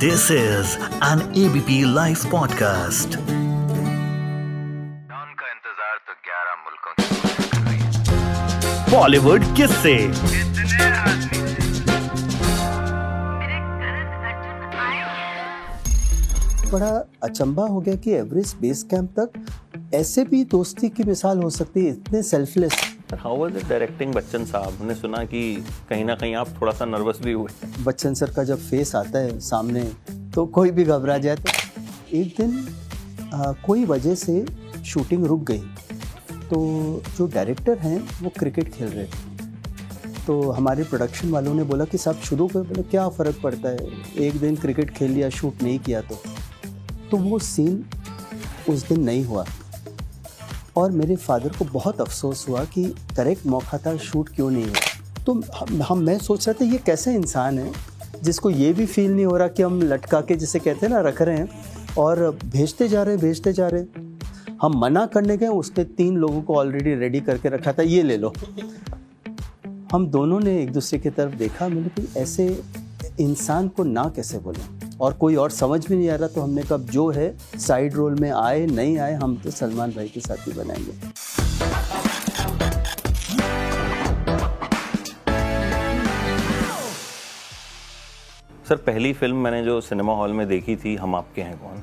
This is an ABP Life podcast. का इंतज़ार तो 11 मुल्कों बॉलीवुड किस से बड़ा अचंबा हो गया कि एवरेस्ट बेस कैंप तक ऐसे भी दोस्ती की मिसाल हो सकती है इतने selfless how was it directing Bachchan साहब? हमने सुना कि कहीं ना कहीं आप थोड़ा सा नर्वस भी हुए। बच्चन सर का जब फेस आता है सामने तो कोई भी घबरा जाए तो। एक दिन आ, कोई वजह से शूटिंग रुक गई। तो जो डायरेक्टर हैं वो क्रिकेट खेल रहे थे। तो हमारे प्रोडक्शन वालों ने बोला कि साहब शुरू कर बोले क्या फ़र्क पड़ता है? एक दिन क्रिकेट खेल लिया शूट नहीं किया तो। तो वो सीन उस दिन नहीं हुआ। और मेरे फादर को बहुत अफसोस हुआ कि करेक्ट मौका था शूट क्यों नहीं हुआ। तो हम, मैं सोच रहा था ये कैसे इंसान है जिसको ये भी फील नहीं हो रहा कि हम लटका के जिसे कहते हैं ना रख रहे हैं और भेजते जा रहे हैं भेजते जा रहे हम मना करने गए उसने तीन लोगों को ऑलरेडी रेडी करके रखा था ये ले लो। हम दोनों ने एक दूसरे की तरफ़ देखा मैंने कि ऐसे इंसान को ना कैसे बोले? और कोई और समझ में नहीं आ रहा तो हमने कहा जो है साइड रोल में आए नहीं आए हम तो सलमान भाई के साथ ही बनाएँगे। सर पहली फ़िल्म मैंने जो सिनेमा हॉल में देखी थी हम आपके हैं कौन?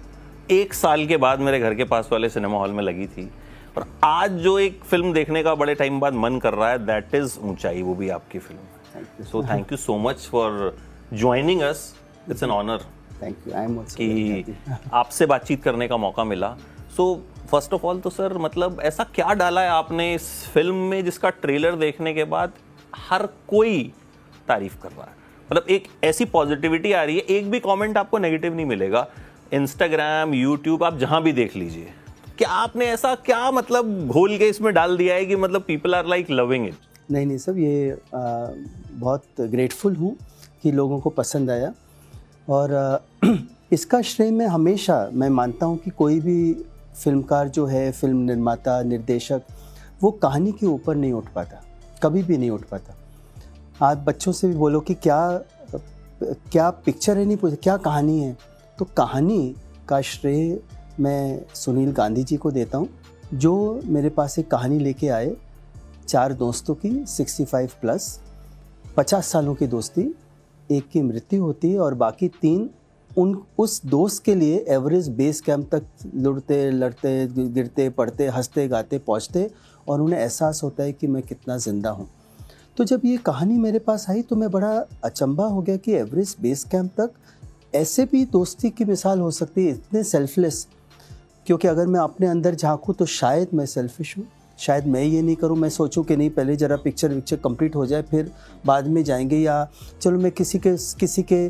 एक साल के बाद मेरे घर के पास वाले सिनेमा हॉल में लगी थी। और आज जो एक फ़िल्म देखने का बड़े टाइम बाद मन कर रहा है दैट इज़ ऊंचाई वो भी आपकी film so thank you so much for joining us it's an honour thank you I am कि आपसे बातचीत करने का मौका मिला। सो फ़र्स्ट ऑफ़ ऑल तो सर मतलब ऐसा क्या डाला है आपने इस फ़िल्म में जिसका ट्रेलर देखने के बाद हर कोई तारीफ़ कर रहा है? मतलब एक ऐसी पॉजिटिविटी आ रही है एक भी कमेंट आपको नेगेटिव नहीं मिलेगा। इंस्टाग्राम यूट्यूब आप जहाँ भी देख लीजिए। क्या आपने ऐसा क्या मतलब घोल के इसमें डाल दिया है कि मतलब people are like loving it नहीं नहीं सब ये आ, बहुत ग्रेटफुल हूँ कि लोगों को पसंद आया। और इसका श्रेय मैं हमेशा, मैं मानता हूँ कि कोई भी फिल्मकार जो है, फ़िल्म निर्माता, निर्देशक, वो कहानी के ऊपर नहीं उठ पाता, कभी भी नहीं उठ पाता। आप बच्चों से भी बोलो कि क्या क्या पिक्चर है नहीं पूछे, क्या कहानी है? तो कहानी का श्रेय मैं सुनील गांधी जी को देता हूँ, जो मेरे पास एक कहानी लेके आए, चार दोस्तों की 65 प्लस 50 सालों की दोस्ती एक की मृत्यु होती है और बाकी तीन उन, उस दोस्त के लिए एवरेज बेस कैंप तक लुड़ते लड़ते, गिरते पड़ते हँसते, गाते, पहुँचते और उन्हें एहसास होता है कि मैं कितना ज़िंदा हूँ। तो जब ये कहानी मेरे पास आई तो मैं बड़ा अचंभा हो गया कि एवरेस्ट बेस कैंप तक ऐसे भी दोस्ती की मिसाल हो सकती है, इतने सेल्फलेस क्योंकि अगर मैं अपने अंदर झांकूँ तो शायद मैं सेल्फिश हूँ। शायद मैं ये नहीं करूँ, मैं सोचूं कि नहीं, पहले ज़रा पिक्चर विक्चर कंप्लीट हो जाए, फिर बाद में जाएँगे या चलो मैं किसी के किसी के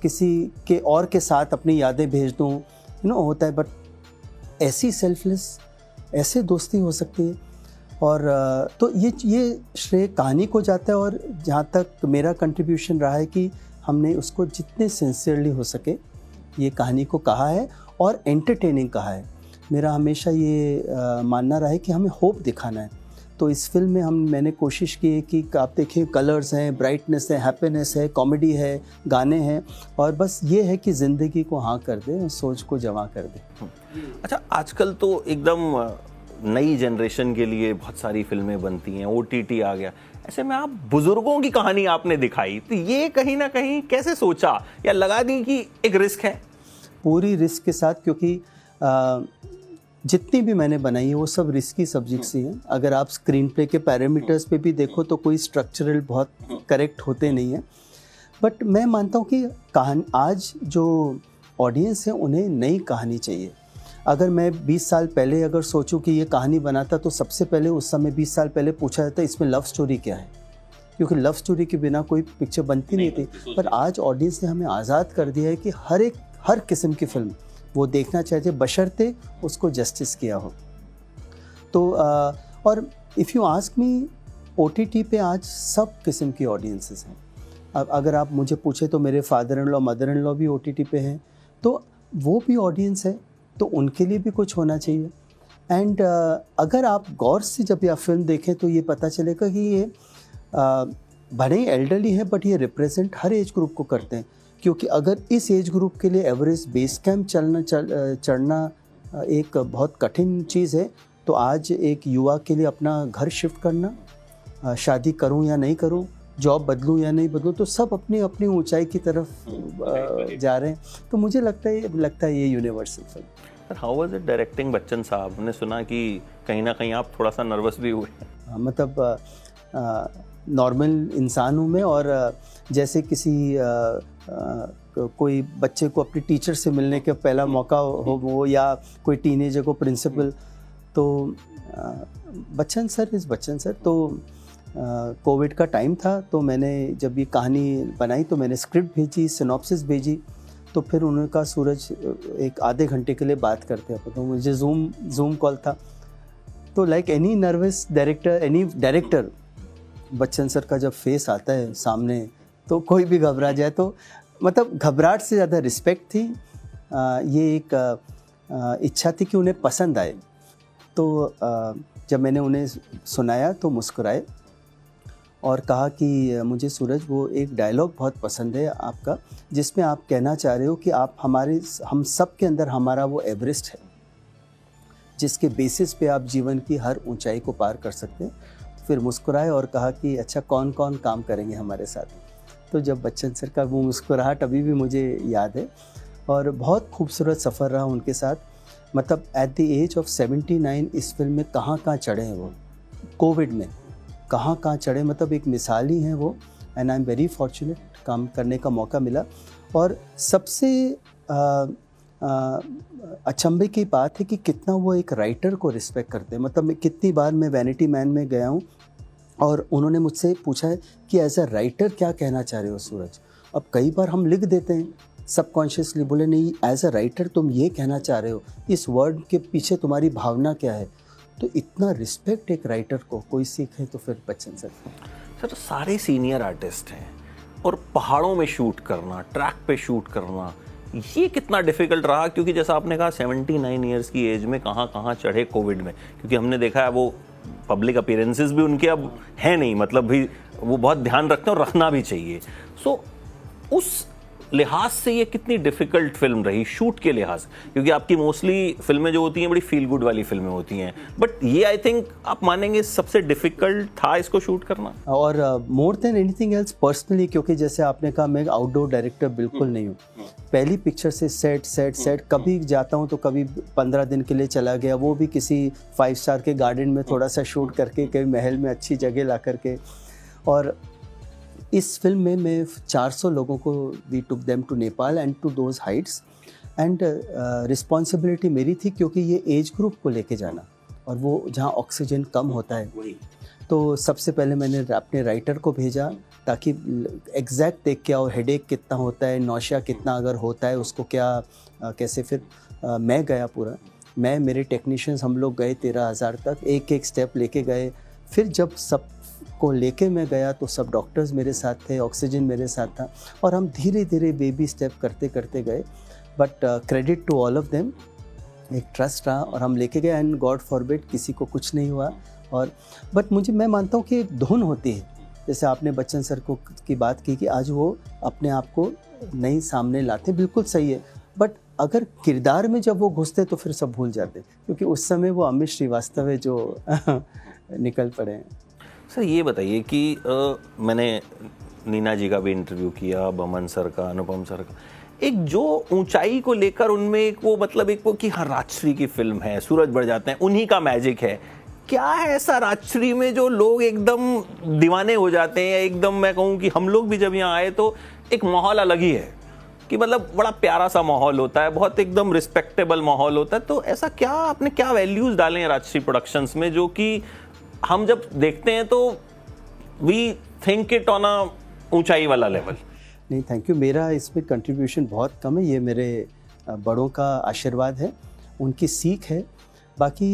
किसी के और के साथ अपनी यादें भेज दूँ यू नो होता है बट ऐसी सेल्फलेस ऐसे दोस्ती हो सकती है। और तो ये ये श्रेय कहानी को जाता है और जहाँ तक मेरा कंट्रीब्यूशन रहा है कि हमने उसको जितने सिंसियरली हो सके, ये कहानी को कहा है और एंटरटेनिंग कहा है। मेरा हमेशा ये आ, मानना रहा है कि हमें होप दिखाना है। तो इस फ़िल्म में हम मैंने कोशिश की है कि आप देखें कलर्स हैं ब्राइटनेस है हैप्पीनेस है कॉमेडी है गाने हैं और बस ये है कि ज़िंदगी को हाँ कर दे सोच को जमा कर दे। अच्छा आजकल तो एकदम नई जनरेशन के लिए बहुत सारी फ़िल्में बनती हैं ओ आ गया। ऐसे में आप बुज़ुर्गों की कहानी आपने दिखाई तो ये कहीं ना कहीं कैसे सोचा या लगा दी कि एक रिस्क है? पूरी रिस्क के साथ क्योंकि आ, जितनी भी मैंने बनाई है वो सब रिस्की सब्जेक्ट्स ही हैं। अगर आप स्क्रीन प्ले के पैरामीटर्स पे भी देखो तो कोई स्ट्रक्चरल बहुत करेक्ट होते नहीं हैं। बट मैं मानता हूँ कि कहानी आज जो ऑडियंस है उन्हें नई कहानी चाहिए। अगर मैं 20 साल पहले अगर सोचूं कि ये कहानी बनाता तो सबसे पहले उस समय 20 साल पहले पूछा जाता इसमें लव स्टोरी क्या है? क्योंकि लव स्टोरी के बिना कोई पिक्चर बनती नहीं थी। पर आज ऑडियंस ने हमें आज़ाद कर दिया है कि हर एक हर किस्म की फ़िल्म वो देखना चाहते बशर्ते उसको जस्टिस किया हो। तो आ, और if you ask me OTT पे आज सब किस्म की ऑडियंसेस हैं। अब अगर आप मुझे पूछे तो मेरे father in law mother in law भी ओटीटी पे हैं। तो वो भी ऑडियंस है तो उनके लिए भी कुछ होना चाहिए। एंड uh, अगर आप गौर से जब यह फ़िल्म देखें तो ये पता चलेगा कि ये uh, भले ही एल्डरली है बट ये रिप्रेजेंट हर एज ग्रुप को करते हैं। क्योंकि अगर इस एज ग्रुप के लिए एवरेस्ट बेस कैंप चलना चल चढ़ना एक बहुत कठिन चीज़ है तो आज एक युवा के लिए अपना घर शिफ्ट करना शादी करूँ या नहीं करूँ जॉब बदलूं या नहीं बदलूं तो सब अपनी अपनी ऊंचाई की तरफ़ जा रहे हैं। तो मुझे लगता है लगता है ये universal film sir how was it directing Bachchan साहब? हमने सुना कि कहीं ना कहीं आप थोड़ा सा नर्वस भी हुए। हाँ, मतलब नॉर्मल इंसान हूँ मैं और जैसे किसी कोई बच्चे को अपने टीचर से मिलने का पहला मौका हो वो या कोई टीनेजर को प्रिंसिपल। तो बच्चन सर, इस बच्चन सर तो कोविड का टाइम था तो मैंने जब ये कहानी बनाई तो मैंने स्क्रिप्ट भेजी, सिनॉप्सिस भेजी तो फिर उन्होंने कहा, सूरज, एक आधे घंटे के लिए बात करते हैं तो मुझे जूम जूम कॉल था। तो like any nervous director any director Bachchan sir का जब फेस आता है सामने तो कोई भी घबरा जाए तो मतलब घबराहट से ज़्यादा रिस्पेक्ट थी। आ, ये एक आ, इच्छा थी कि उन्हें पसंद आए। तो आ, जब मैंने उन्हें सुनाया तो मुस्कुराए और कहा कि मुझे सूरज वो एक डायलॉग बहुत पसंद है आपका जिसमें आप कहना चाह रहे हो कि आप हमारे हम सब के अंदर हमारा वो एवरेस्ट है जिसके बेसिस पे आप जीवन की हर ऊंचाई को पार कर सकते हैं। फिर मुस्कुराए और कहा कि अच्छा कौन कौन काम करेंगे हमारे साथ? तो जब बच्चन सर का वो मुस्कुराहट अभी भी मुझे याद है और बहुत खूबसूरत सफ़र रहा उनके साथ। मतलब एट द एज ऑफ़ 79 इस फ़िल्म में कहाँ कहाँ चढ़े हैं वो? कोविड में कहाँ कहाँ चढ़े मतलब एक मिसाल ही हैं वो and I am very fortunate काम करने का मौका मिला। और सबसे अचंभे की बात है कि कितना वो एक राइटर को रिस्पेक्ट करते हैं। मतलब कितनी बार मैं वैनिटी मैन में गया हूँ और उन्होंने मुझसे पूछा है कि एज अ राइटर क्या कहना चाह रहे हो सूरज? अब कई बार हम लिख देते हैं। सबकॉन्शियसली बोले, नहीं एज अ राइटर तुम ये कहना चाह रहे हो, इस वर्ड के पीछे तुम्हारी भावना क्या है? तो इतना रिस्पेक्ट एक राइटर को, कोई सीखे तो फिर बच्चन सर सर सारे सीनियर आर्टिस्ट हैं और पहाड़ों में शूट करना ट्रैक पे शूट करना, ये कितना डिफ़िकल्ट रहा? क्योंकि जैसा आपने कहा 79 इयर्स की एज में कहाँ कहाँ चढ़े कोविड में। क्योंकि हमने देखा है, वो पब्लिक अपीयरेंसेस भी उनके अब हैं नहीं मतलब भी वो बहुत ध्यान रखते हैं और रखना भी चाहिए। सो so, उस लिहाज से ये कितनी डिफ़िकल्ट फ़िल्म रही? शूट के लिहाज। क्योंकि आपकी मोस्टली फ़िल्में जो होती हैं बड़ी फील गुड वाली फ़िल्में होती हैं। बट ये आई थिंक आप मानेंगे सबसे डिफ़िकल्ट था इसको शूट करना। और more than anything else personally क्योंकि जैसे आपने कहा मैं आउटडोर डायरेक्टर बिल्कुल नहीं हूँ। पहली पिक्चर से सेट सेट सेट कभी जाता हूँ तो कभी पंद्रह दिन के लिए चला गया। वो भी किसी फाइव स्टार के गार्डन में थोड़ा सा शूट करके कभी महल में अच्छी जगह ला करके। और इस फ़िल्म में मैं 400 लोगों को we took them to Nepal and to those heights and responsibility मेरी थी क्योंकि ये एज ग्रुप को लेके जाना और वो जहाँ ऑक्सीजन कम होता है। तो सबसे पहले मैंने अपने राइटर को भेजा ताकि एग्जैक्ट देख के आओ हेडेक कितना होता है नौशिया कितना अगर होता है उसको क्या अ, कैसे फिर अ, मैं गया पूरा। मैं मेरे टेक्नीशियंस हम लोग गए तेरह हज़ार तक एक एक स्टेप लेके गए। फिर जब सब को लेके मैं गया तो सब डॉक्टर्स मेरे साथ थे ऑक्सीजन मेरे साथ था और हम धीरे धीरे बेबी स्टेप करते करते गए but credit to all of them एक ट्रस्ट रहा और हम लेके गए एंड गॉड फॉरबिड किसी को कुछ नहीं हुआ और बट मुझे, मैं मानता हूँ कि एक धुन होती है। जैसे आपने बच्चन सर को की बात की कि आज वो अपने आप को नहीं सामने लाते, बिल्कुल सही है। बट अगर किरदार में जब वो घुसते तो फिर सब भूल जाते, क्योंकि उस समय वो अमित श्रीवास्तव है जो निकल पड़े हैं। सर ये बताइए कि अ, मैंने नीना जी का भी इंटरव्यू किया बमन सर का अनुपम सर का। एक जो ऊंचाई को लेकर उनमें एक वो मतलब एक वो कि हाँ राजश्री की फ़िल्म है सूरज बढ़ जाते हैं उन्हीं का मैजिक है। क्या है ऐसा राजश्री में जो लोग एकदम दीवाने हो जाते हैं एकदम मैं कहूँ कि हम लोग भी जब यहाँ आए तो एक माहौल अलग ही है? कि मतलब बड़ा प्यारा सा माहौल होता है बहुत एकदम रिस्पेक्टेबल माहौल होता है तो ऐसा क्या आपने क्या वैल्यूज़ डाले हैं राजश्री प्रोडक्शंस में जो कि हम जब देखते हैं तो we think it on a ऊंचाई वाला लेवल नहीं थैंक यू मेरा इसमें कंट्रीब्यूशन बहुत कम है ये मेरे बड़ों का आशीर्वाद है उनकी सीख है। बाकी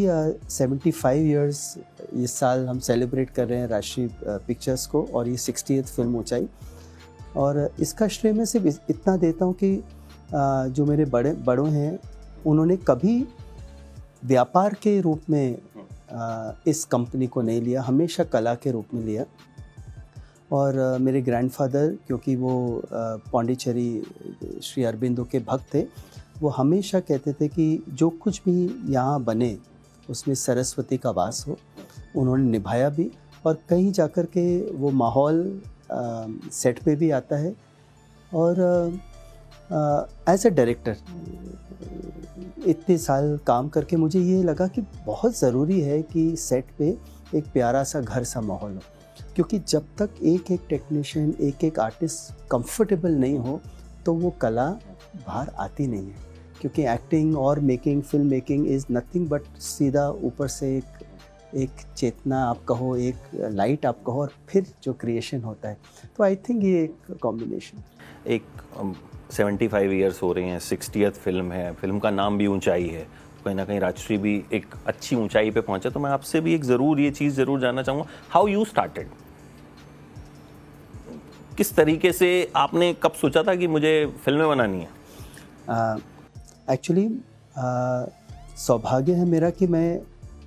सेवेंटी फाइव ईयर्स इस साल हम सेलिब्रेट कर रहे हैं राष्ट्रीय पिक्चर्स को और ये सिक्सटी फ़िल्म ऊंचाई। और इसका श्रेय मैं सिर्फ़ इतना देता हूँ कि अ, जो मेरे बड़े बड़ों हैं उन्होंने कभी व्यापार के रूप में इस कंपनी को नहीं लिया, हमेशा कला के रूप में लिया। और मेरे ग्रैंडफादर क्योंकि वो पौंडीचेरी, श्री अरबिंदो के भक्त थे, वो हमेशा कहते थे कि जो कुछ भी यहाँ बने, उसमें सरस्वती का वास हो, उन्होंने निभाया भी और कहीं जाकर के वो माहौल सेट पे भी आता है। और एज अ डायरेक्टर इतने साल काम करके मुझे ये लगा कि बहुत ज़रूरी है कि सेट पे एक प्यारा सा घर सा माहौल हो। क्योंकि जब तक एक एक टेक्नीशियन एक एक आर्टिस्ट कंफर्टेबल नहीं हो तो वो कला बाहर आती नहीं है। क्योंकि एक्टिंग और making film making is nothing but सीधा ऊपर से एक एक चेतना आप कहो एक लाइट आप कहो और फिर जो क्रिएशन होता है। तो आई थिंक ये एक कॉम्बिनेशन एक सेवेंटी फाइव ईयर्स हो रहे हैं सिक्सटीथ फ़िल्म है फ़िल्म का नाम भी ऊंचाई है। कहीं ना कहीं राजश्री भी एक अच्छी ऊंचाई पे पहुँचा तो मैं आपसे भी एक ज़रूर ये चीज़ ज़रूर जानना चाहूँगा। हाउ यू स्टार्टेड किस तरीके से आपने कब सोचा था कि मुझे फ़िल्में बनानी है? एक्चुअली uh, सौभाग्य है मेरा कि मैं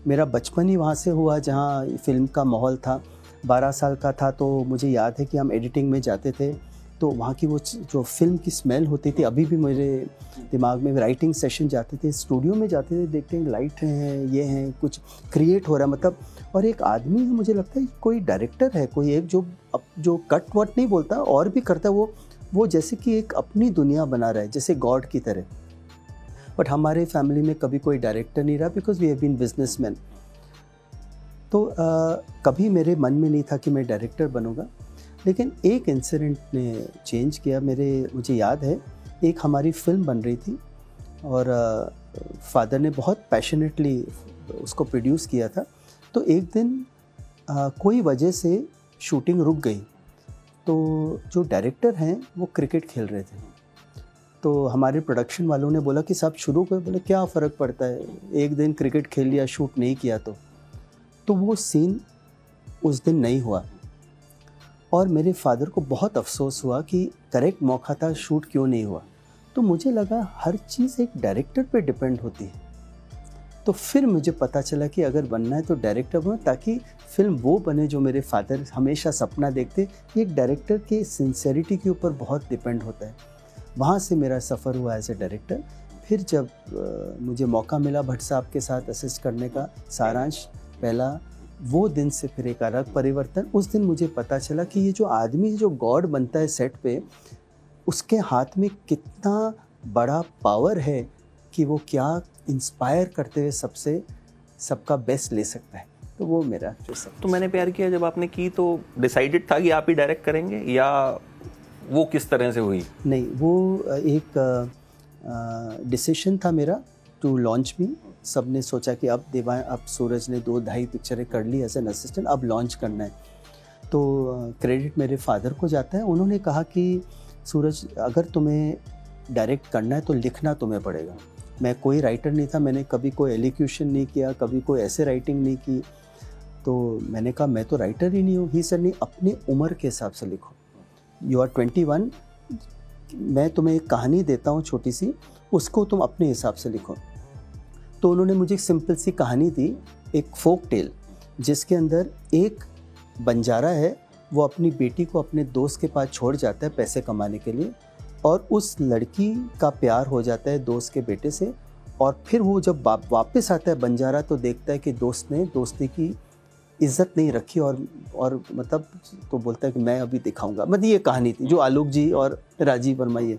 मेरा बचपन ही वहाँ से हुआ जहाँ फ़िल्म का माहौल था। बारह साल का था तो मुझे याद है कि हम एडिटिंग में जाते थे तो वहाँ की वो जो फ़िल्म की स्मेल होती थी, अभी भी मेरे दिमाग में राइटिंग सेशन जाते थे स्टूडियो में जाते थे, देखते हैं लाइट हैं, ये हैं, कुछ क्रिएट हो रहा है मतलब और एक आदमी है, मुझे लगता है कोई डायरेक्टर है, कोई एक जो जो कट वट नहीं बोलता, और भी करता वो वो जैसे कि एक अपनी दुनिया बना रहा है, जैसे गॉड की तरह। बट हमारे फैमिली में कभी कोई डायरेक्टर नहीं रहा because we have been businessman तो आ, कभी मेरे मन में नहीं था कि मैं डायरेक्टर बनूँगा लेकिन एक इंसिडेंट ने चेंज किया। मेरे मुझे याद है एक हमारी फ़िल्म बन रही थी और आ, फादर ने बहुत पैशनेटली उसको प्रोड्यूस किया था। तो एक दिन आ, कोई वजह से शूटिंग रुक गई। तो जो डायरेक्टर हैं वो क्रिकेट खेल रहे थे। तो हमारे प्रोडक्शन वालों ने बोला कि साहब शुरू कर बोले, क्या फ़र्क पड़ता है? एक दिन क्रिकेट खेल लिया शूट नहीं किया तो। तो वो सीन उस दिन नहीं हुआ। और मेरे फादर को बहुत अफसोस हुआ कि करेक्ट मौका था शूट क्यों नहीं हुआ। तो मुझे लगा, हर चीज़ एक डायरेक्टर पे डिपेंड होती है। तो फिर मुझे पता चला कि अगर बनना है तो डायरेक्टर बनो, ताकि फ़िल्म वो बने जो मेरे फादर हमेशा सपना देखते। ये एक डायरेक्टर के सिंसेरिटी के ऊपर बहुत डिपेंड होता है। वहाँ से मेरा सफ़र हुआ एज ए डायरेक्टर फिर जब आ, मुझे मौका मिला भट्ट साहब के साथ असिस्ट करने का सारांश पहला वो दिन से फिर एक अलग परिवर्तन। उस दिन मुझे पता चला कि ये जो आदमी जो गॉड बनता है सेट पे उसके हाथ में कितना बड़ा पावर है कि वो क्या इंस्पायर करते हुए सबसे सबका बेस्ट ले सकता है। तो वो मेरा जो सब तो मैंने प्यार किया जब आपने की तो डिसाइडेड था कि आप ही डायरेक्ट करेंगे या वो किस तरह से हुई? नहीं, वो एक डिसीशन था मेरा टू लॉन्च मी सबने सोचा कि अब देवा, अब सूरज ने दो ढाई पिक्चरें कर ली एज एन असिस्टेंट अब लॉन्च करना है। तो क्रेडिट मेरे फादर को जाता है। उन्होंने कहा कि, सूरज, अगर तुम्हें डायरेक्ट करना है तो लिखना तुम्हें पड़ेगा। मैं कोई राइटर नहीं था, मैंने कभी कोई एलिक्यूशन नहीं किया, कभी कोई ऐसे राइटिंग नहीं की। तो मैंने कहा, मैं तो राइटर ही नहीं हूँ। ही सर नहीं, अपनी उम्र के हिसाब से लिखो। यू आर ट्वेंटी वन मैं तुम्हें एक कहानी देता हूँ छोटी सी, उसको तुम अपने हिसाब से लिखो। तो उन्होंने मुझे एक सिंपल सी कहानी दी, एक फोक टेल जिसके अंदर एक बंजारा है, वो अपनी बेटी को अपने दोस्त के पास छोड़ जाता है पैसे कमाने के लिए, और उस लड़की का प्यार हो जाता है दोस्त के बेटे से, और फिर वो जब वापस आता है बंजारा तो देखता है कि दोस्त ने, दोस्ती की इज़्ज़त नहीं रखी और और मतलब तो बोलता है कि मैं अभी दिखाऊँगा। मतलब ये कहानी थी, जो आलोक जी और राजीव वर्मा ये।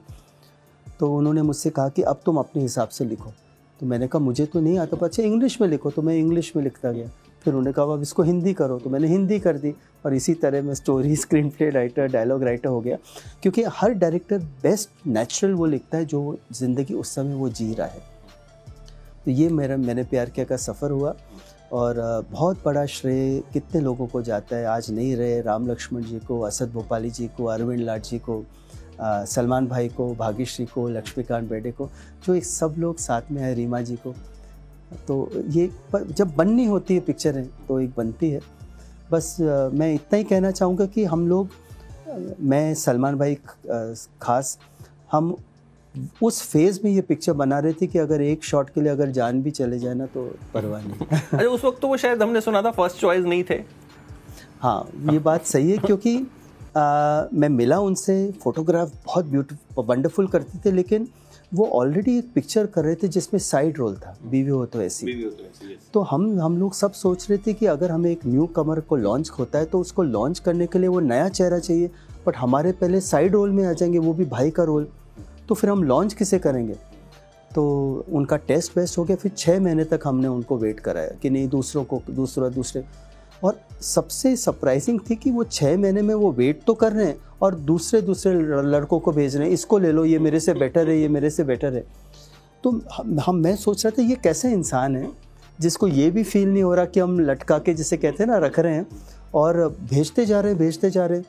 तो उन्होंने मुझसे कहा कि अब तुम अपने हिसाब से लिखो। तो मैंने कहा, मुझे तो नहीं आता। अच्छा इंग्लिश में लिखो। तो मैं इंग्लिश में लिखता गया। फिर उन्होंने कहा, अब इसको हिंदी करो। तो मैंने हिंदी कर दी और इसी तरह मैं story screenplay writer dialogue writer हो गया। क्योंकि हर डायरेक्टर बेस्ट नेचुरल वो लिखता है जो ज़िंदगी उस समय वो जी रहा है। तो ये मेरा, मैंने प्यार किया का सफ़र हुआ। और बहुत बड़ा श्रेय कितने लोगों को जाता है। आज नहीं रहे राम लक्ष्मण जी को, असद भोपाली जी को, अरविंद लाट जी को सलमान भाई को, भाग्यश्री को, लक्ष्मीकांत बेडे को, जो एक सब लोग साथ में आए रीमा जी को। तो ये पर जब बननी होती है पिक्चरें तो एक बनती है। बस मैं इतना ही कहना चाहूँगा कि हम लोग मैं, सलमान भाई खास, हम उस फ़ेज़ में ये पिक्चर बना रहे थे कि अगर एक शॉट के लिए अगर जान भी चले जाए ना तो परवाह नहीं। अरे उस वक्त तो वो शायद हमने सुना था फ़र्स्ट चॉइस नहीं थे। हाँ ये बात सही है क्योंकि आ, मैं मिला उनसे फोटोग्राफ बहुत ब्यूटीफुल वंडरफुल करते थे लेकिन वो ऑलरेडी एक पिक्चर कर रहे थे जिसमें साइड रोल था बीवी हो तो ऐसी। तो हम हम लोग सब सोच रहे थे कि अगर हमें एक न्यू कमर को लॉन्च होता है तो उसको लॉन्च करने के लिए वो नया चेहरा चाहिए बट हमारे पहले साइड रोल में आ जाएँगे वो भी भाई का रोल तो फिर हम लॉन्च किसे करेंगे? तो उनका टेस्ट वेस्ट हो गया, फिर छः महीने तक हमने उनको वेट कराया कि नहीं, दूसरों को, दूसरा, दूसरे। और सबसे सरप्राइजिंग थी कि वो छः महीने में वो वेट तो कर रहे हैं और दूसरे दूसरे लड़कों को भेज रहे हैं, इसको ले लो, ये मेरे से बेटर है, ये मेरे से बेटर है। तो हम मैं सोच रहा था ये कैसे इंसान है जिसको ये भी फील नहीं हो रहा कि हम लटका के जिसे कहते हैं ना, रख रहे हैं और भेजते जा रहे हैं, भेजते जा रहे हैं।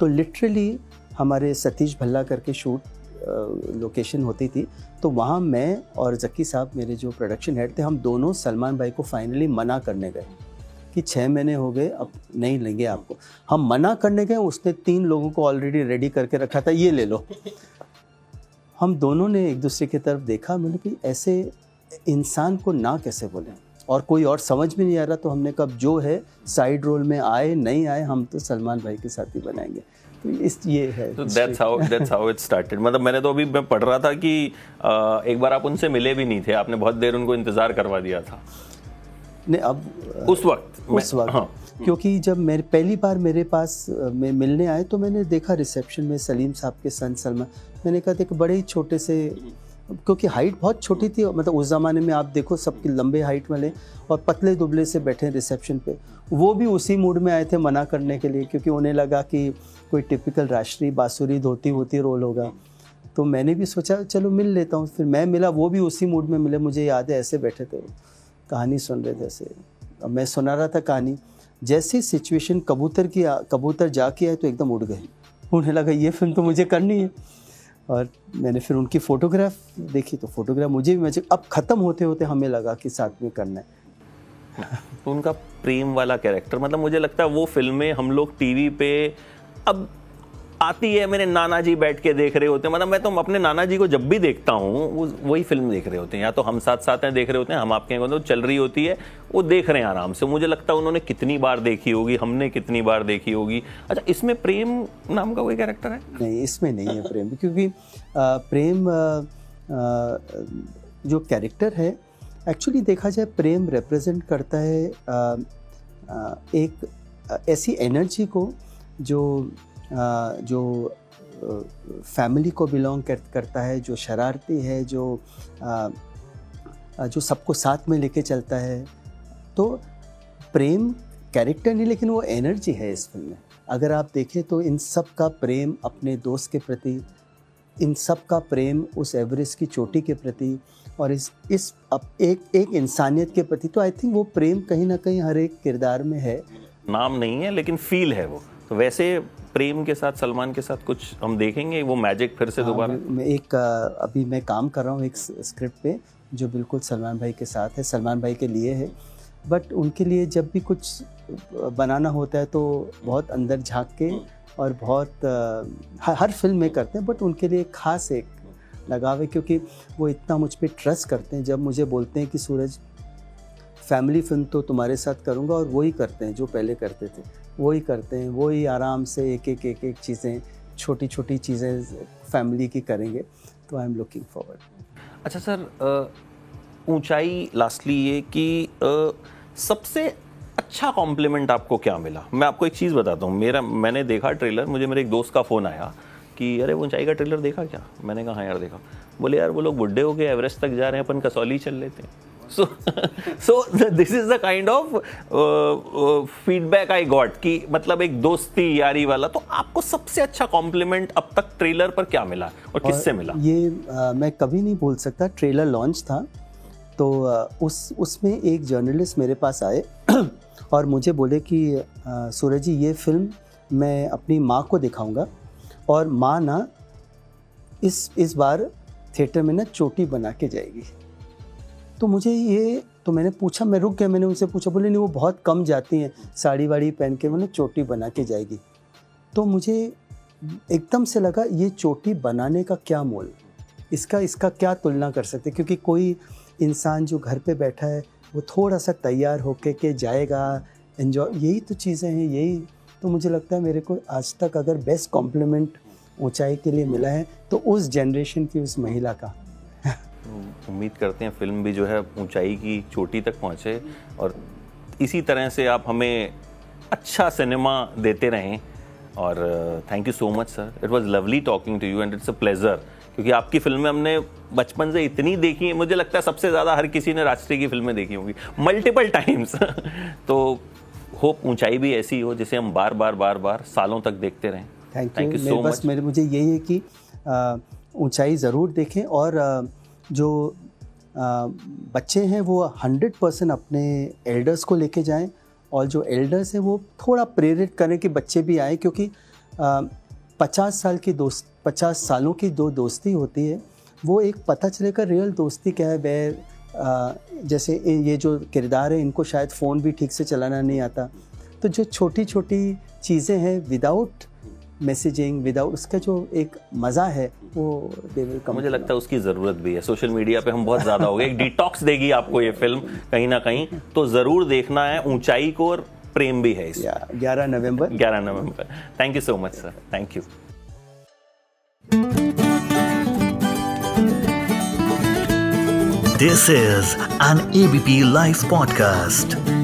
तो लिटरली हमारे सतीश भल्ला करके शूट लोकेशन होती थी तो वहाँ मैं और जक्की साहब मेरे जो प्रोडक्शन हेड थे, हम दोनों सलमान भाई को फाइनली मना करने गए कि छः महीने हो गए, अब नहीं लेंगे आपको। हम मना करने गए, उसने तीन लोगों को ऑलरेडी रेडी करके रखा था, ये ले लो। हम दोनों ने एक दूसरे की तरफ़ देखा, मैंने कि ऐसे इंसान को ना कैसे बोले? और कोई और समझ में नहीं आ रहा तो हमने कब जो है साइड रोल में आए, नहीं आए, हम तो सलमान भाई के साथ ही बनाएँगे। इस ये है तो that's how that's how it started मतलब मैंने तो अभी मैं पढ़ रहा था कि आ, एक बार आप उनसे मिले भी नहीं थे आपने बहुत देर उनको इंतज़ार करवा दिया था। नहीं अब उस वक्त उस वक्त हाँ। क्योंकि जब मेरे पहली बार मेरे पास में मिलने आए तो मैंने देखा रिसेप्शन में सलीम साहब के सन सलमान। मैंने कहा देख बड़े ही छोटे से क्योंकि हाइट बहुत छोटी थी मतलब उस ज़माने में आप देखो सबके लंबे हाइट वाले और पतले दुबले से बैठे रिसेप्शन पे। वो भी उसी मूड में आए थे मना करने के लिए क्योंकि उन्हें लगा कि कोई टिपिकल राष्ट्रीय बांसुरी धोती होती रोल होगा। तो मैंने भी सोचा, चलो मिल लेता हूँ। फिर मैं मिला, वो भी उसी मूड में मिले, मुझे याद है, ऐसे बैठे थे कहानी सुन रहे थे ऐसे। अब मैं सुना रहा था कहानी, जैसी सिचुएशन कबूतर की आ- कबूतर जाके आए तो एकदम उड़ गए। उन्हें लगा, ये फ़िल्म तो मुझे करनी है। और मैंने फिर उनकी फ़ोटोग्राफ देखी तो फोटोग्राफ मुझे भी मज़े अब ख़त्म होते होते हमें लगा कि साथ में करना है। तो उनका प्रेम वाला कैरेक्टर मतलब मुझे लगता है वो फ़िल्में हम लोग टीवी पे अब आती है, मेरे नाना जी बैठ के देख रहे होते हैं। मतलब मैं तो अपने नाना जी को जब भी देखता हूँ, वो वही फ़िल्म देख रहे होते हैं। या तो हम साथ साथ हैं, देख रहे होते हैं, हम आपके तो चल रही होती है, वो देख रहे हैं आराम से। मुझे लगता है उन्होंने कितनी बार देखी होगी, हमने कितनी बार देखी होगी। अच्छा इसमें प्रेम नाम का कोई कैरेक्टर है? नहीं, इसमें नहीं है प्रेम, क्योंकि प्रेम जो कैरेक्टर है एक्चुअली देखा जाए, प्रेम रिप्रेजेंट करता है एक ऐसी एनर्जी को जो जो फैमिली को बिलोंग कर, करता है जो शरारती है जो जो सबको साथ में लेके चलता है तो प्रेम कैरेक्टर नहीं लेकिन वो एनर्जी है इस फ़िल्म में। अगर आप देखें तो इन सब का प्रेम अपने दोस्त के प्रति इन सब का प्रेम उस एवरेस्ट की चोटी के प्रति और इस इस अब एक एक इंसानियत के प्रति तो आई थिंक वो प्रेम कहीं ना कहीं हर एक किरदार में है। नाम नहीं है लेकिन फील है वो। तो वैसे प्रेम के साथ सलमान के साथ कुछ हम देखेंगे? वो मैजिक फिर से दोबारा। हाँ, मैं एक अभी मैं काम कर रहा हूँ एक स्क्रिप्ट पे जो बिल्कुल सलमान भाई के साथ है सलमान भाई के लिए है। बट उनके लिए जब भी कुछ बनाना होता है तो बहुत अंदर झाँक के और बहुत हर हर फ़िल्म में करते हैं बट उनके लिए खास एक लगाव है क्योंकि वो इतना मुझ पर ट्रस्ट करते हैं। जब मुझे बोलते हैं कि सूरज फैमिली फ़िल्म तो तुम्हारे साथ करूँगा और वही करते हैं, जो पहले करते थे। वही करते हैं, वही आराम से एक एक एक एक चीज़ें छोटी छोटी चीज़ें फैमिली की करेंगे। तो आई एम लुकिंग फॉरवर्ड। अच्छा सर ऊंचाई लास्टली ये कि सबसे अच्छा कॉम्प्लीमेंट आपको क्या मिला? मैं आपको एक चीज़ बताता हूँ। मेरा, मैंने देखा ट्रेलर मुझे मेरे एक दोस्त का फ़ोन आया कि, अरे, ऊंचाई का ट्रेलर देखा क्या? मैंने कहा हाँ यार, देखा। बोले, यार, वो लोग बुढ़े हो गए एवरेस्ट तक जा रहे हैं, अपन कसौली चल लेते हैं। So so this is the kind of feedback I got कि मतलब एक दोस्ती यारी वाला तो आपको सबसे अच्छा कॉम्प्लीमेंट अब तक ट्रेलर पर क्या मिला और किससे मिला? ये अ, मैं कभी नहीं भूल सकता ट्रेलर लॉन्च था तो अ, उस उसमें एक जर्नलिस्ट मेरे पास आए और मुझे बोले कि सूरज जी ये फ़िल्म मैं अपनी माँ को दिखाऊँगा और माँ ना इस इस बार थिएटर में ना चोटी बना के जाएगी। तो मुझे ये तो मैंने पूछा, मैं रुक गया, मैंने उनसे पूछा, बोले, नहीं, वो बहुत कम जाती हैं, साड़ी वाड़ी पहन के मतलब चोटी बना के जाएगी। तो मुझे एकदम से लगा, ये चोटी बनाने का क्या मोल? इसका इसका क्या तुलना कर सकते? क्योंकि कोई इंसान जो घर पे बैठा है, वो थोड़ा सा तैयार होके के जाएगा एंजॉय यही तो चीज़ें हैं, यही। तो मुझे लगता है मेरे को आज तक अगर बेस्ट कॉम्प्लीमेंट ऊंचाई के लिए मिला है तो उस जनरेशन की, उस महिला का। उम्मीद करते हैं फ़िल्म भी जो है ऊंचाई की चोटी तक पहुँचे और इसी तरह से आप हमें अच्छा सिनेमा देते रहें। और thank you so much sir it was lovely talking to you and it's a pleasure क्योंकि आपकी फ़िल्में हमने बचपन से इतनी देखी हैं मुझे लगता है सबसे ज़्यादा हर किसी ने राष्ट्रीय की फ़िल्में देखी होंगी। मल्टीपल टाइम्स तो होप ऊंचाई भी ऐसी हो जिसे हम बार बार बार बार सालों तक देखते रहें। थैंक यू सो मच मुझे यही है कि आ, ऊंचाई ज़रूर देखें और आ, जो बच्चे हैं वो हंड्रेड परसेंट अपने एल्डर्स को लेके जाएँ और जो एल्डर्स हैं वो थोड़ा प्रेरित करें कि बच्चे भी आए क्योंकि पचास साल की दोस्त, पचास सालों की दो दोस्ती होती है, वो एक पता चलेगा रियल दोस्ती क्या है, वह जैसे ये जो किरदार है इनको शायद फ़ोन भी ठीक से चलाना नहीं आता। तो जो छोटी छोटी चीज़ें हैं विदाउट मैसेजिंग विदाउट उसका जो एक मज़ा है वो दे विल कम मुझे लगता है उसकी ज़रूरत भी है। सोशल मीडिया पे हम बहुत ज़्यादा हो गए। एक डिटॉक्स देगी आपको ये फ़िल्म कहीं ना कहीं। तो ज़रूर देखना है। ऊंचाई को और प्रेम भी है इसमें। ग्यारह नवंबर। ग्यारह नवंबर। Thank you so much sir thank you This is an ABP Life podcast.